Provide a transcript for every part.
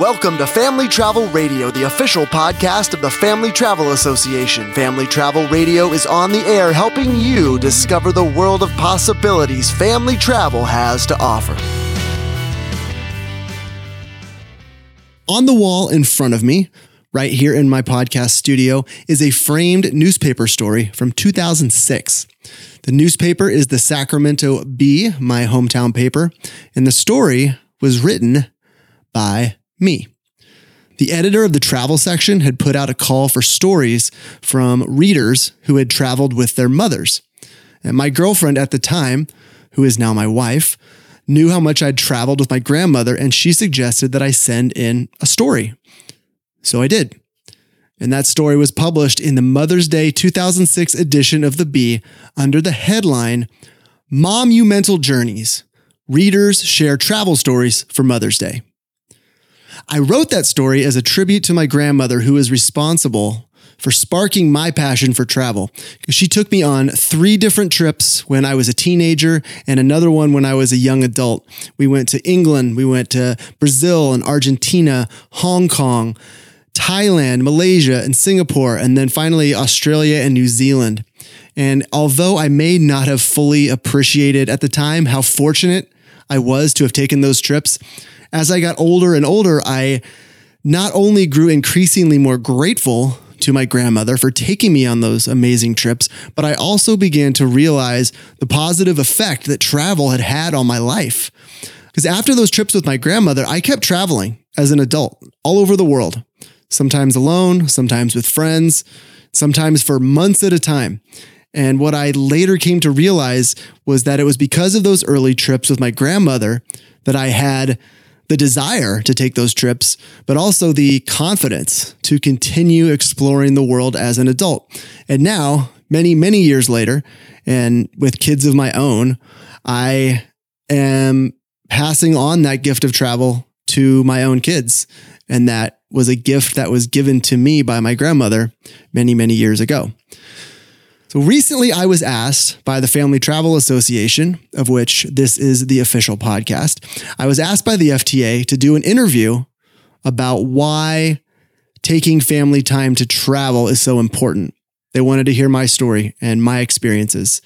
Welcome to Family Travel Radio, the official podcast of the Family Travel Association. Family Travel Radio is on the air helping you discover the world of possibilities family travel has to offer. On the wall in front of me, right here in my podcast studio, is a framed newspaper story from 2006. The newspaper is the Sacramento Bee, my hometown paper, and the story was written by me. The editor of the travel section had put out a call for stories from readers who had traveled with their mothers. And my girlfriend at the time, who is now my wife, knew how much I'd traveled with my grandmother, and she suggested that I send in a story. So I did. And that story was published in the Mother's Day 2006 edition of The Bee under the headline Monumental Journeys Readers Share Travel Stories for Mother's Day. I wrote that story as a tribute to my grandmother, who is responsible for sparking my passion for travel. Because she took me on three different trips when I was a teenager and another one when I was a young adult. We went to England, we went to Brazil and Argentina, Hong Kong, Thailand, Malaysia, and Singapore, and then finally Australia and New Zealand. And although I may not have fully appreciated at the time how fortunate I was to have taken those trips, as I got older and older, I not only grew increasingly more grateful to my grandmother for taking me on those amazing trips, but I also began to realize the positive effect that travel had had on my life. Because after those trips with my grandmother, I kept traveling as an adult all over the world, sometimes alone, sometimes with friends, sometimes for months at a time. And what I later came to realize was that it was because of those early trips with my grandmother that I had the desire to take those trips, but also the confidence to continue exploring the world as an adult. And now, many, many years later, and with kids of my own, I am passing on that gift of travel to my own kids. And that was a gift that was given to me by my grandmother many, many years ago. So recently, I was asked by the Family Travel Association, of which this is the official podcast, I was asked by the FTA to do an interview about why taking family time to travel is so important. They wanted to hear my story and my experiences.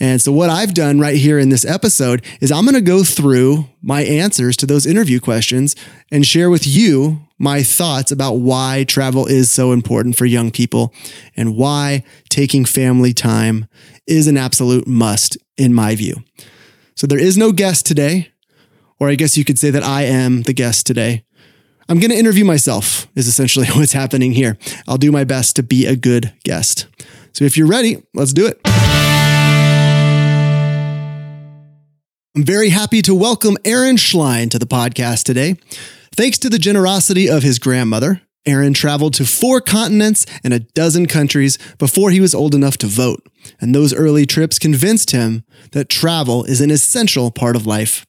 And so, what I've done right here in this episode is I'm going to go through my answers to those interview questions and share with you my thoughts about why travel is so important for young people and why taking family time is an absolute must, in my view. So, there is no guest today, or I guess you could say that I am the guest today. I'm going to interview myself, is essentially what's happening here. I'll do my best to be a good guest. So, if you're ready, let's do it. I'm very happy to welcome Aaron Schlein to the podcast today. Thanks to the generosity of his grandmother, Aaron traveled to four continents and a dozen countries before he was old enough to vote. And those early trips convinced him that travel is an essential part of life.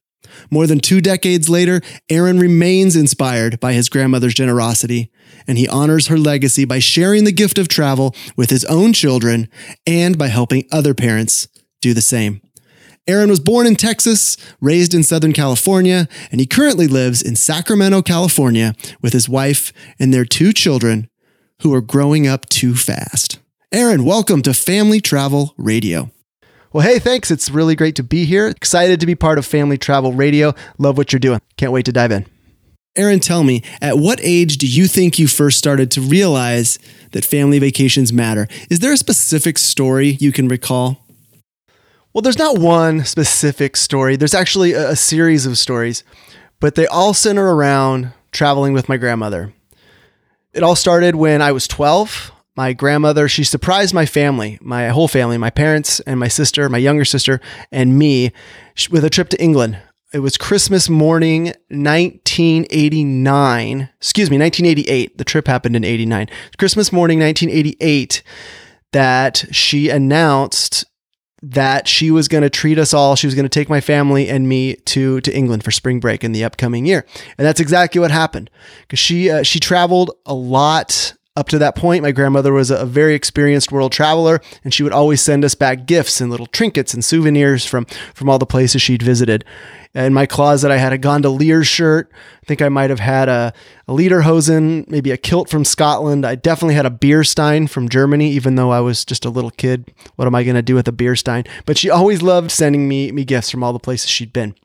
More than two decades later, Aaron remains inspired by his grandmother's generosity, and he honors her legacy by sharing the gift of travel with his own children and by helping other parents do the same. Aaron was born in Texas, raised in Southern California, and he currently lives in Sacramento, California with his wife and their two children who are growing up too fast. Aaron, welcome to Family Travel Radio. Well, hey, thanks. It's really great to be here. Excited to be part of Family Travel Radio. Love what you're doing. Can't wait to dive in. Aaron, tell me, at what age do you think you first started to realize that family vacations matter? Is there a specific story you can recall? Well, there's not one specific story. There's actually a, a series of stories, but they all center around traveling with my grandmother. It all started when I was 12. My grandmother, she surprised my family, my whole family, my parents and my sister, my younger sister, and me with a trip to England. It was Christmas morning, 1989. Excuse me, 1988. The trip happened in 89. Christmas morning, 1988, that she announced that she was going to treat us all. She was going to take my family and me to to England for spring break in the upcoming year, and that's exactly what happened. Because she uh, she traveled a lot Up to that point, my grandmother was a very experienced world traveler, and she would always send us back gifts and little trinkets and souvenirs from, from all the places she'd visited. In my closet, I had a gondolier shirt. I think I might have had a, a lederhosen, maybe a kilt from Scotland. I definitely had a beer stein from Germany, even though I was just a little kid. What am I going to do with a beer stein? But she always loved sending me, me gifts from all the places she'd been.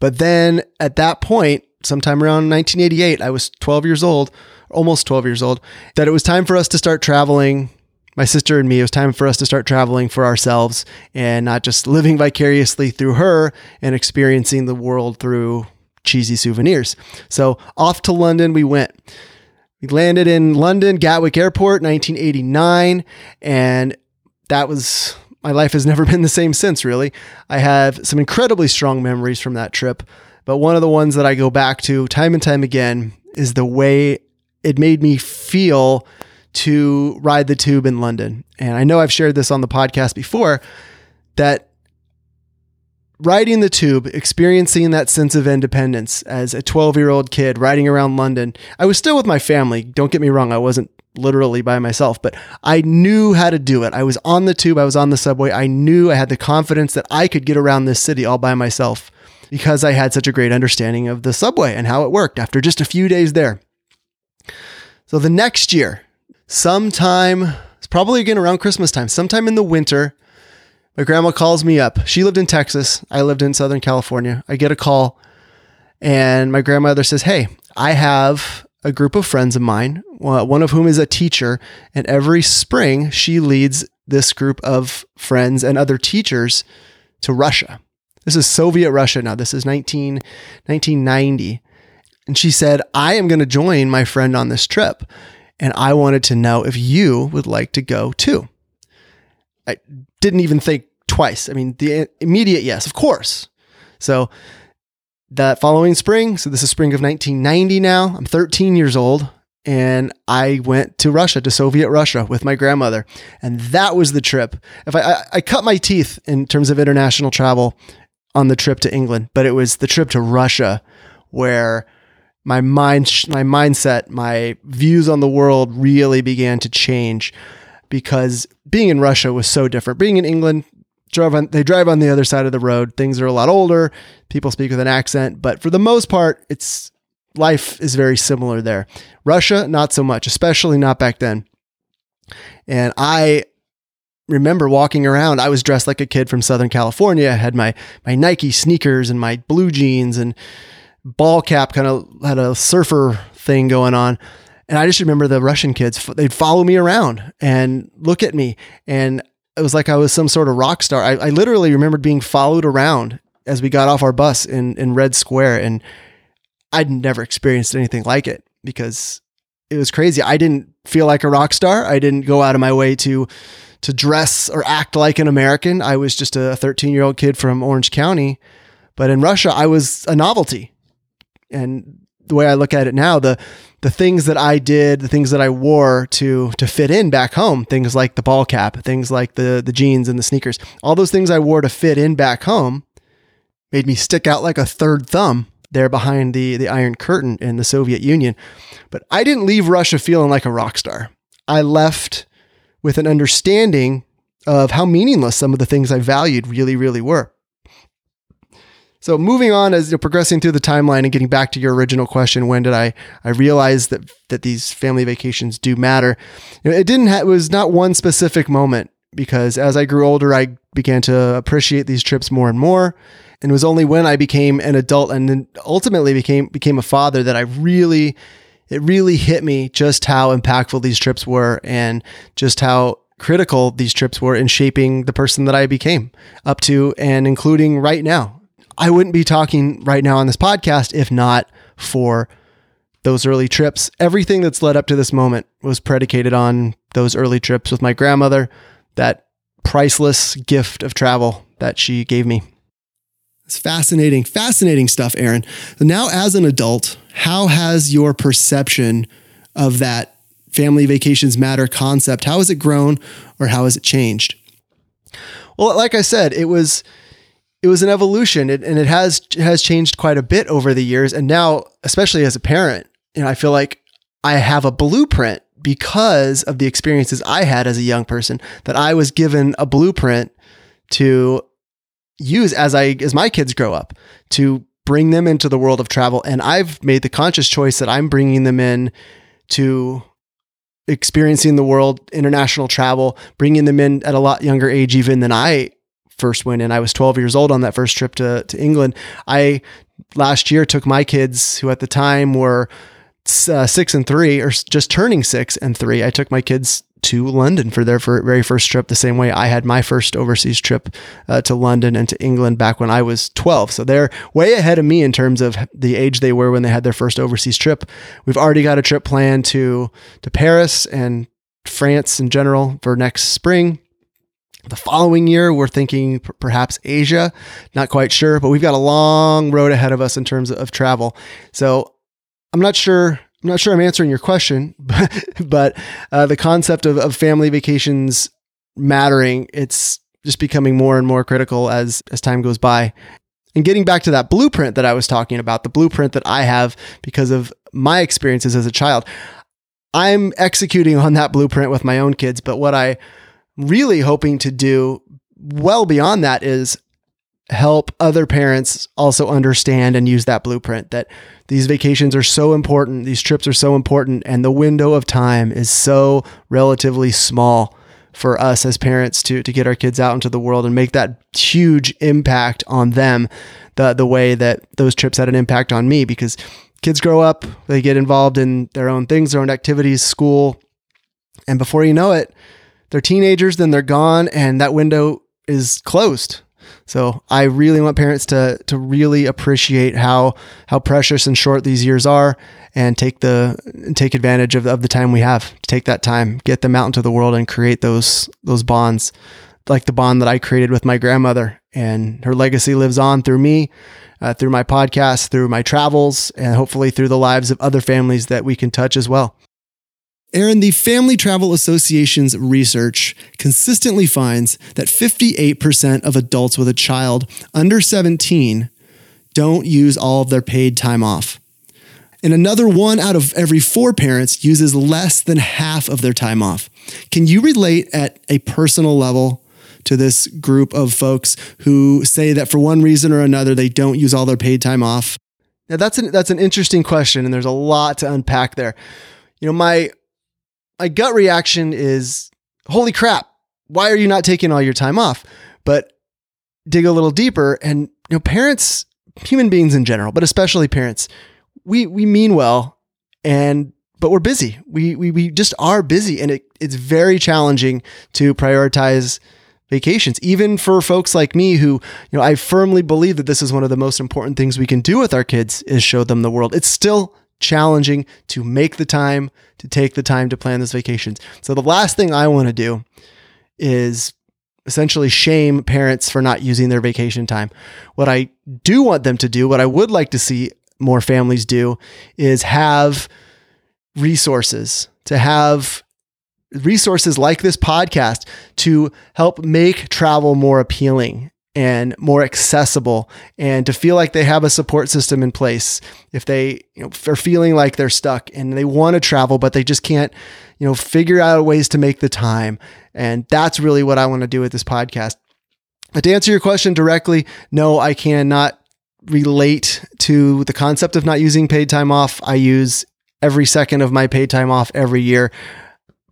But then at that point, sometime around 1988, I was 12 years old almost 12 years old, that it was time for us to start traveling. My sister and me, it was time for us to start traveling for ourselves and not just living vicariously through her and experiencing the world through cheesy souvenirs. So off to London we went. We landed in London, Gatwick Airport, 1989, and that was my life has never been the same since, really. I have some incredibly strong memories from that trip, but one of the ones that I go back to time and time again is the way it made me feel to ride the tube in London. And I know I've shared this on the podcast before that riding the tube, experiencing that sense of independence as a 12 year old kid riding around London, I was still with my family. Don't get me wrong, I wasn't literally by myself, but I knew how to do it. I was on the tube, I was on the subway. I knew I had the confidence that I could get around this city all by myself because I had such a great understanding of the subway and how it worked after just a few days there. So the next year, sometime, it's probably again around Christmas time, sometime in the winter, my grandma calls me up. She lived in Texas. I lived in Southern California. I get a call, and my grandmother says, Hey, I have a group of friends of mine, one of whom is a teacher, and every spring she leads this group of friends and other teachers to Russia. This is Soviet Russia now. This is 19, 1990. And she said, I am going to join my friend on this trip. And I wanted to know if you would like to go too. I didn't even think twice. I mean, the immediate yes, of course. So that following spring, so this is spring of 1990 now, I'm 13 years old. And I went to Russia, to Soviet Russia with my grandmother. And that was the trip. If I, I, I cut my teeth in terms of international travel on the trip to England, but it was the trip to Russia where my mind, my mindset, my views on the world really began to change because being in Russia was so different. Being in England, drove on, they drive on the other side of the road. Things are a lot older. People speak with an accent, but for the most part, it's life is very similar there. Russia, not so much, especially not back then. And I remember walking around. I was dressed like a kid from Southern California. I had my my Nike sneakers and my blue jeans and ball cap kind of had a surfer thing going on. And I just remember the Russian kids, they'd follow me around and look at me. And it was like I was some sort of rock star. I, I literally remembered being followed around as we got off our bus in, in Red Square. And I'd never experienced anything like it because it was crazy. I didn't feel like a rock star. I didn't go out of my way to to dress or act like an American. I was just a 13 year old kid from Orange County. But in Russia, I was a novelty and the way I look at it now, the the things that I did, the things that I wore to to fit in back home, things like the ball cap, things like the the jeans and the sneakers, all those things I wore to fit in back home made me stick out like a third thumb there behind the the Iron Curtain in the Soviet Union. But I didn't leave Russia feeling like a rock star. I left with an understanding of how meaningless some of the things I valued really, really were. So moving on as you're progressing through the timeline and getting back to your original question, when did I I realize that that these family vacations do matter? It didn't. Ha- it was not one specific moment because as I grew older, I began to appreciate these trips more and more. And it was only when I became an adult and then ultimately became became a father that I really it really hit me just how impactful these trips were and just how critical these trips were in shaping the person that I became up to and including right now I wouldn't be talking right now on this podcast if not for those early trips. Everything that's led up to this moment was predicated on those early trips with my grandmother, that priceless gift of travel that she gave me. It's fascinating, fascinating stuff, Aaron. So now, as an adult, how has your perception of that family vacations matter concept? How has it grown or how has it changed? Well, like I said, it was it was an evolution and it has has changed quite a bit over the years. And now especially as a parent you know i feel like i have a blueprint because of the experiences I had as a young person that I was given a blueprint to use as I as my kids grow up to bring them into the world of travel. And I've made the conscious choice that I'm bringing them in to experiencing the world international travel bringing them in at a lot younger age even than I first went in I was 12 years old on that first trip to to England I last year took my kids who at the time were uh, six and three, or just turning six and three, I took my kids to London for their very first trip, the same way I had my first overseas trip uh, to London and to England back when I was 12. So they're way ahead of me in terms of the age they were when they had their first overseas trip. We've already got a trip planned to to Paris and France in general for next spring. The following year, we're thinking p- perhaps Asia. Not quite sure, but we've got a long road ahead of us in terms of travel. So I'm not sure. I'm not sure I'm answering your question, but, but uh, the concept of, of family vacations mattering, it's just becoming more and more critical as as time goes by. And getting back to that blueprint that I was talking about, the blueprint that I have because of my experiences as a child, I'm executing on that blueprint with my own kids. But what I really hoping to do well beyond that is help other parents also understand and use that blueprint that these vacations are so important, these trips are so important, and the window of time is so relatively small for us as parents to to get our kids out into the world and make that huge impact on them the the way that those trips had an impact on me because kids grow up, they get involved in their own things, their own activities, school, and before you know it, they're teenagers, then they're gone and that window is closed so I really want parents to to really appreciate how how precious and short these years are, and take the take advantage of, of the time we have. Take that time, get them out into the world, and create those those bonds, like the bond that I created with my grandmother, and her legacy lives on through me. Uh, through my podcast, through my travels, and hopefully through the lives of other families that we can touch as well. Aaron, the Family Travel Association's research consistently finds that 58% of adults with a child under 17 don't use all of their paid time off. And another one out of every four parents uses less than half of their time off. Can you relate at a personal level to this group of folks who say that for one reason or another they don't use all their paid time off? Now that's an that's an interesting question and there's a lot to unpack there. You know, my my gut reaction is, holy crap, why are you not taking all your time off? But dig a little deeper and you know parents human beings in general but especially parents we we mean well and but we're busy we we, we just are busy and it, it's very challenging to prioritize vacations even for folks like me who you know i firmly believe that this is one of the most important things we can do with our kids is show them the world it's still challenging to make the time to take the time to plan those vacations. So the last thing I want to do is essentially shame parents for not using their vacation time. What I do want them to do, what I would like to see more families do is have resources, to have resources like this podcast to help make travel more appealing and more accessible and to feel like they have a support system in place. If they you know, are feeling like they're stuck and they want to travel but they just can't you know figure out ways to make the time. And that's really what i want to do with this podcast. But to answer your question directly no i cannot relate to the concept of not using paid time off. I use every second of my paid time off every year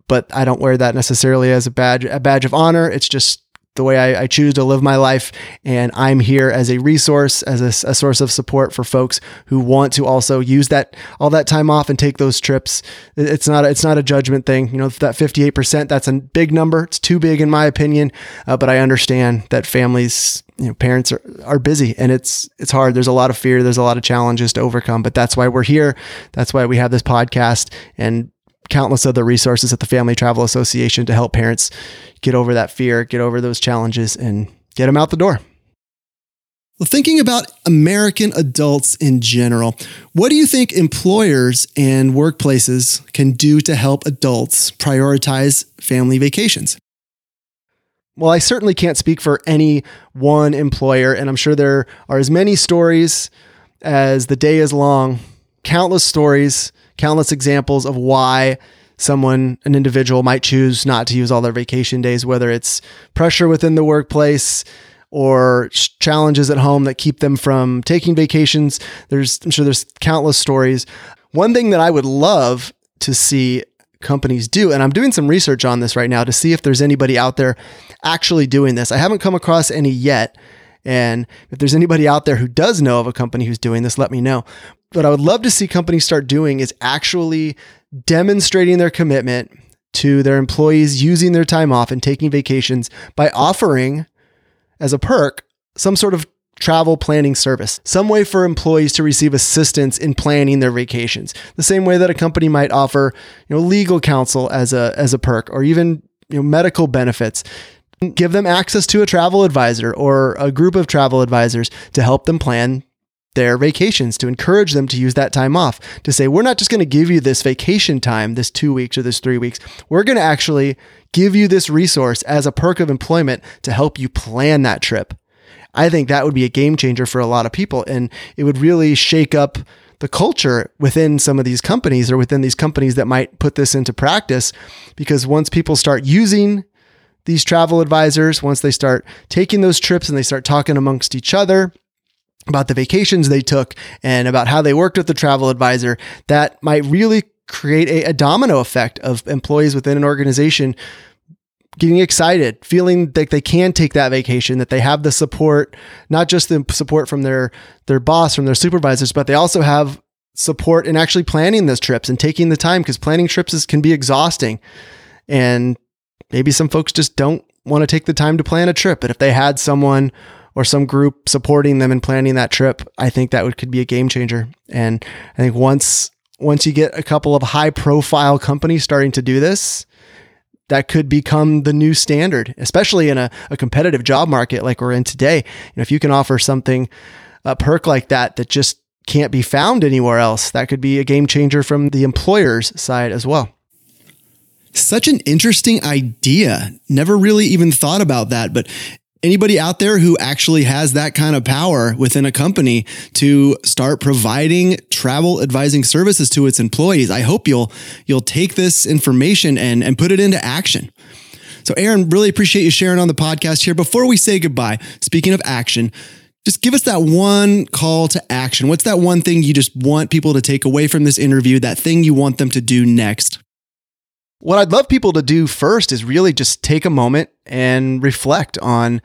but i don't wear that necessarily as a badge a badge of honor. It's just the way I, I, choose to live my life. And I'm here as a resource, as a, a, source of support for folks who want to also use that all that time off and take those trips. It's not it's not a judgment thing. You know that 58 percent that's a big number. It's too big in my opinion. Uh, but I understand that families. You know, parents are, are busy and it's it's hard. There's a lot of fear. There's a lot of challenges to overcome. But that's why we're here. That's why we have this podcast. And countless other resources at the Family Travel Association to help parents get over that fear, get over those challenges, and get them out the door. Well, thinking about American adults in general, what do you think employers and workplaces can do to help adults prioritize family vacations? Well, I certainly can't speak for any one employer, and I'm sure there are as many stories as the day is long, countless stories countless examples of why someone, an individual might choose not to use all their vacation days, whether it's pressure within the workplace or challenges at home that keep them from taking vacations. There's, I'm sure there's countless stories. One thing that I would love to see companies do, and I'm doing some research on this right now to see if there's anybody out there actually doing this. I haven't come across any yet. And if there's anybody out there who does know of a company who's doing this, let me know. What I would love to see companies start doing is actually demonstrating their commitment to their employees using their time off and taking vacations by offering as a perk some sort of travel planning service, some way for employees to receive assistance in planning their vacations. The same way that a company might offer, you know, legal counsel as a as a perk or even, you know, medical benefits. Give them access to a travel advisor or a group of travel advisors to help them plan their vacations, to encourage them to use that time off, to say, we're not just going to give you this vacation time, this two weeks or this three weeks. We're going to actually give you this resource as a perk of employment to help you plan that trip. I think that would be a game changer for a lot of people. And it would really shake up the culture within some of these companies or within these companies that might put this into practice. Because once people start using these travel advisors, once they start taking those trips and they start talking amongst each other, about the vacations they took and about how they worked with the travel advisor, that might really create a, a, domino effect of employees within an organization getting excited, feeling like they can take that vacation, that they have the support, not just the support from their their boss, from their supervisors, but they also have support in actually planning those trips and taking the time because planning trips is, can be exhausting. And maybe some folks just don't want to take the time to plan a trip. But if they had someone or some group supporting them and planning that trip, I think that would could be a game changer. And I think once once you get a couple of high profile companies starting to do this, that could become the new standard, especially in a, a competitive job market like we're in today. You know, if you can offer something, a perk like that, that just can't be found anywhere else, that could be a game changer from the employer's side as well. Such an interesting idea. Never really even thought about that, but anybody out there who actually has that kind of power within a company to start providing travel advising services to its employees i hope you'll you'll take this information and and put it into action. So aaron really appreciate you sharing on the podcast here. Before we say goodbye speaking of action just give us that one call to action. What's that one thing you just want people to take away from this interview that thing you want them to do next what I'd love people to do first is really just take a moment and reflect on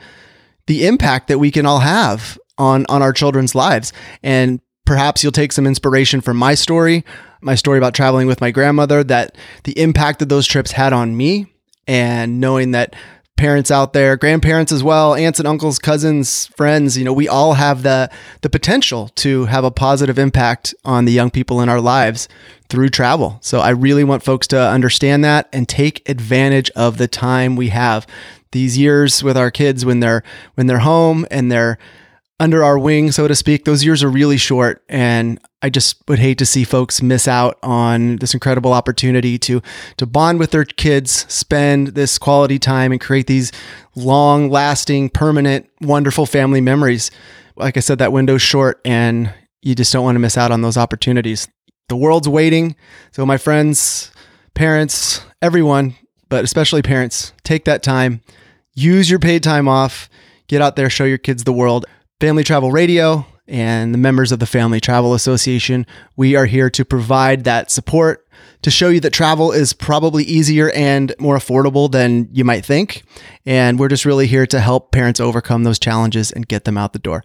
the impact that we can all have on on our children's lives. And perhaps you'll take some inspiration from my story my story about traveling with my grandmother that the impact that those trips had on me and knowing that parents out there grandparents as well aunts and uncles cousins friends you know we all have the the potential to have a positive impact on the young people in our lives through travel. So I really want folks to understand that and take advantage of the time we have. These years with our kids when they're when they're home and they're under our wing, so to speak, those years are really short. And I just would hate to see folks miss out on this incredible opportunity to to bond with their kids, spend this quality time and create these long lasting, permanent, wonderful family memories. Like I said, that window's short and you just don't want to miss out on those opportunities. The world's waiting. So, my friends, parents, everyone, but especially parents, take that time, use your paid time off, get out there, show your kids the world. Family Travel Radio and the members of the Family Travel Association, we are here to provide that support to show you that travel is probably easier and more affordable than you might think. And we're just really here to help parents overcome those challenges and get them out the door.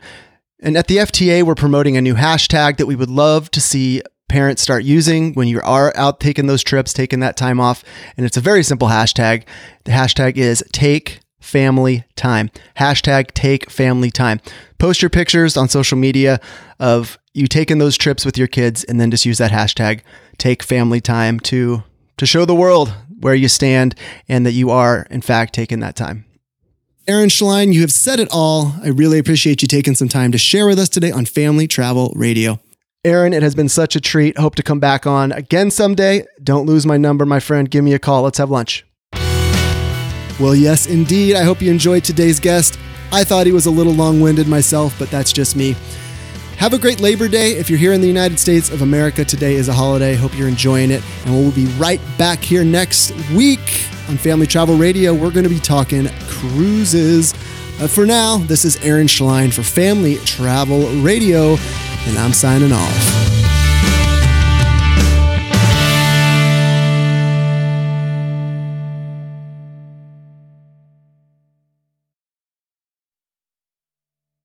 And at the FTA, we're promoting a new hashtag that we would love to see parents start using when you are out taking those trips, taking that time off. And it's a very simple hashtag. The hashtag is take family time. Hashtag take family time. Post your pictures on social media of you taking those trips with your kids and then just use that hashtag take family time to to show the world where you stand and that you are in fact taking that time. Aaron Schlein, you have said it all. I really appreciate you taking some time to share with us today on Family Travel Radio. Aaron, it has been such a treat. Hope to come back on again someday. Don't lose my number, my friend. Give me a call. Let's have lunch. Well, yes, indeed. I hope you enjoyed today's guest. I thought he was a little long winded myself, but that's just me. Have a great Labor Day. If you're here in the United States of America, today is a holiday. Hope you're enjoying it. And we'll be right back here next week on Family Travel Radio. We're going to be talking cruises. But for now, this is Aaron Schlein for Family Travel Radio, and I'm signing off.